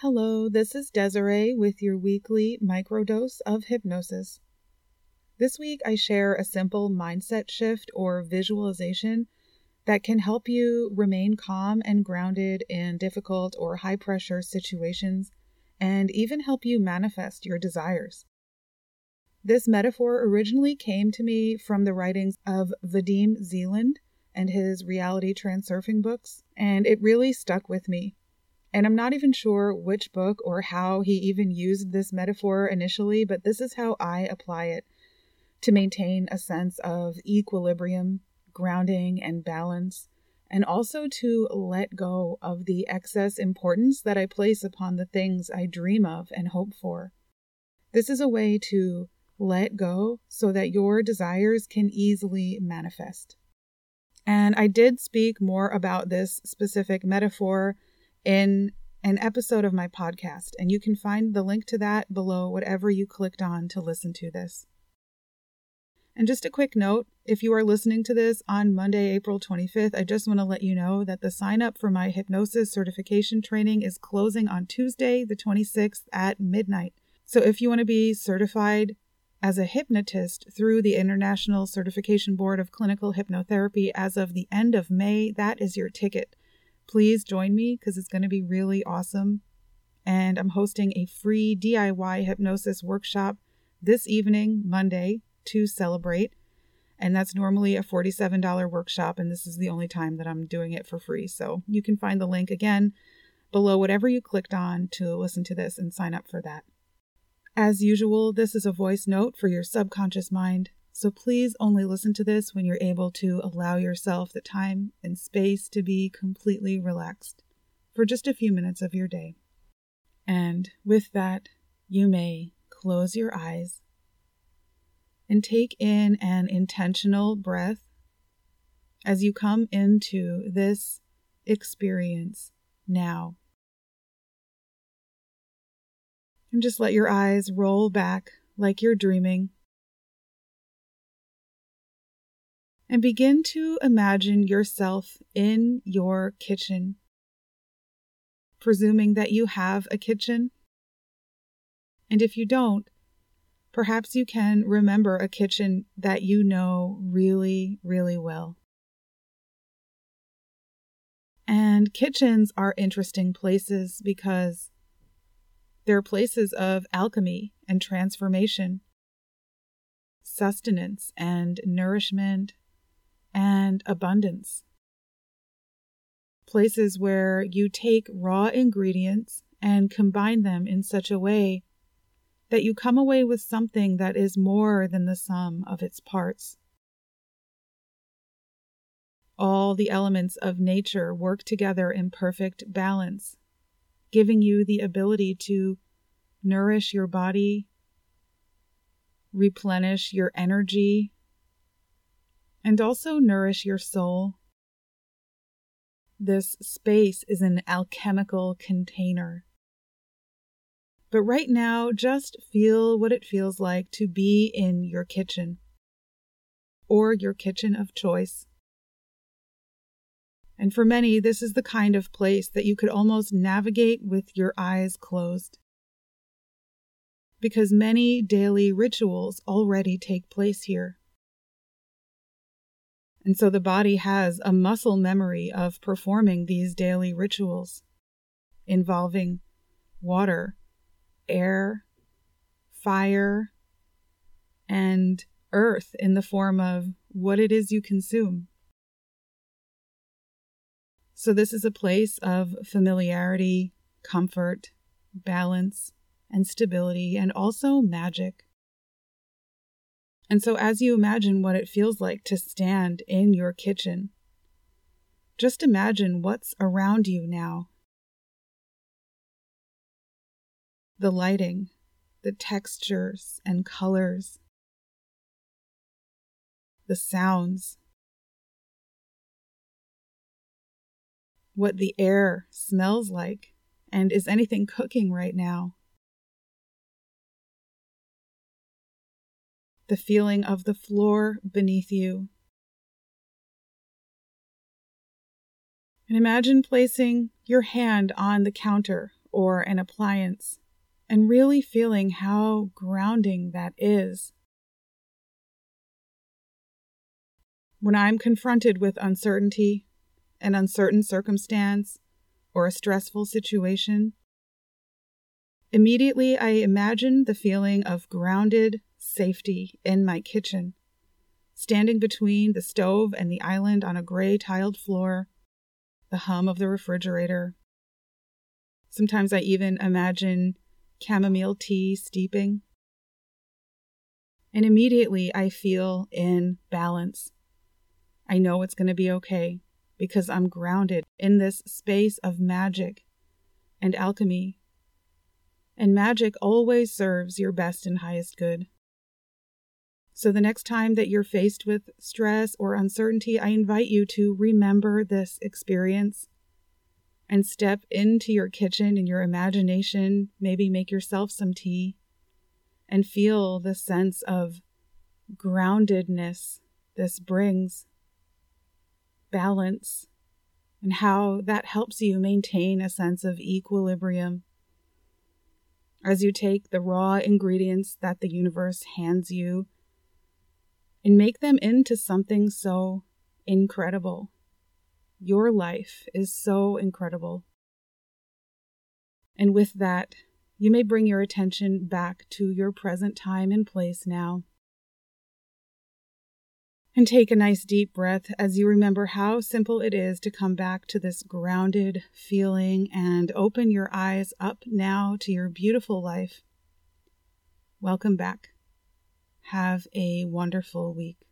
Hello, this is Desiree with your weekly microdose of hypnosis. This week, I share a simple mindset shift or visualization that can help you remain calm and grounded in difficult or high pressure situations and even help you manifest your desires. This metaphor originally came to me from the writings of Vadim Zeland and his reality transurfing books, and it really stuck with me. And I'm not even sure which book or how he even used this metaphor initially, but this is how I apply it to maintain a sense of equilibrium, grounding, and balance, and also to let go of the excess importance that I place upon the things I dream of and hope for. This is a way to let go so that your desires can easily manifest. And I did speak more about this specific metaphor in an episode of my podcast, and you can find the link to that below whatever you clicked on to listen to this. And just a quick note if you are listening to this on Monday, April 25th, I just want to let you know that the sign up for my hypnosis certification training is closing on Tuesday, the 26th at midnight. So if you want to be certified as a hypnotist through the International Certification Board of Clinical Hypnotherapy as of the end of May, that is your ticket please join me because it's going to be really awesome. And I'm hosting a free DIY hypnosis workshop this evening, Monday, to celebrate. And that's normally a $47 workshop, and this is the only time that I'm doing it for free. So you can find the link again below whatever you clicked on to listen to this and sign up for that. As usual, this is a voice note for your subconscious mind. So please only listen to this when you're able to allow yourself the time and space to be completely relaxed for just a few minutes of your day. And with that, you may close your eyes and take in an intentional breath as you come into this experience now. And just let your eyes roll back like you're dreaming and begin to imagine yourself in your kitchen. Presuming that you have a kitchen. And if you don't, perhaps you can remember a kitchen that you know really, really well. And kitchens are interesting places because they're places of alchemy and transformation, sustenance and nourishment and abundance. Places where you take raw ingredients and combine them in such a way that you come away with something that is more than the sum of its parts. All the elements of nature work together in perfect balance, giving you the ability to nourish your body, replenish your energy, and also nourish your soul. This space is an alchemical container. But right now, just feel what it feels like to be in your kitchen or your kitchen of choice. And for many, this is the kind of place that you could almost navigate with your eyes closed. Because many daily rituals already take place here. And so the body has a muscle memory of performing these daily rituals involving water, air, fire, and earth in the form of what it is you consume. So, this is a place of familiarity, comfort, balance, and stability, and also magic. And so, as you imagine what it feels like to stand in your kitchen, just imagine what's around you now the lighting, the textures and colors, the sounds, what the air smells like, and is anything cooking right now? The feeling of the floor beneath you. And imagine placing your hand on the counter or an appliance and really feeling how grounding that is. When I'm confronted with uncertainty, an uncertain circumstance, or a stressful situation, immediately I imagine the feeling of grounded safety in my kitchen, standing between the stove and the island on a gray tiled floor, the hum of the refrigerator. Sometimes I even imagine chamomile tea steeping. And immediately I feel in balance. I know it's going to be okay because I'm grounded in this space of magic and alchemy. And magic always serves your best and highest good. So, the next time that you're faced with stress or uncertainty, I invite you to remember this experience and step into your kitchen in your imagination. Maybe make yourself some tea and feel the sense of groundedness this brings balance and how that helps you maintain a sense of equilibrium. As you take the raw ingredients that the universe hands you and make them into something so incredible. Your life is so incredible. And with that, you may bring your attention back to your present time and place now. And take a nice deep breath as you remember how simple it is to come back to this grounded feeling and open your eyes up now to your beautiful life. Welcome back. Have a wonderful week.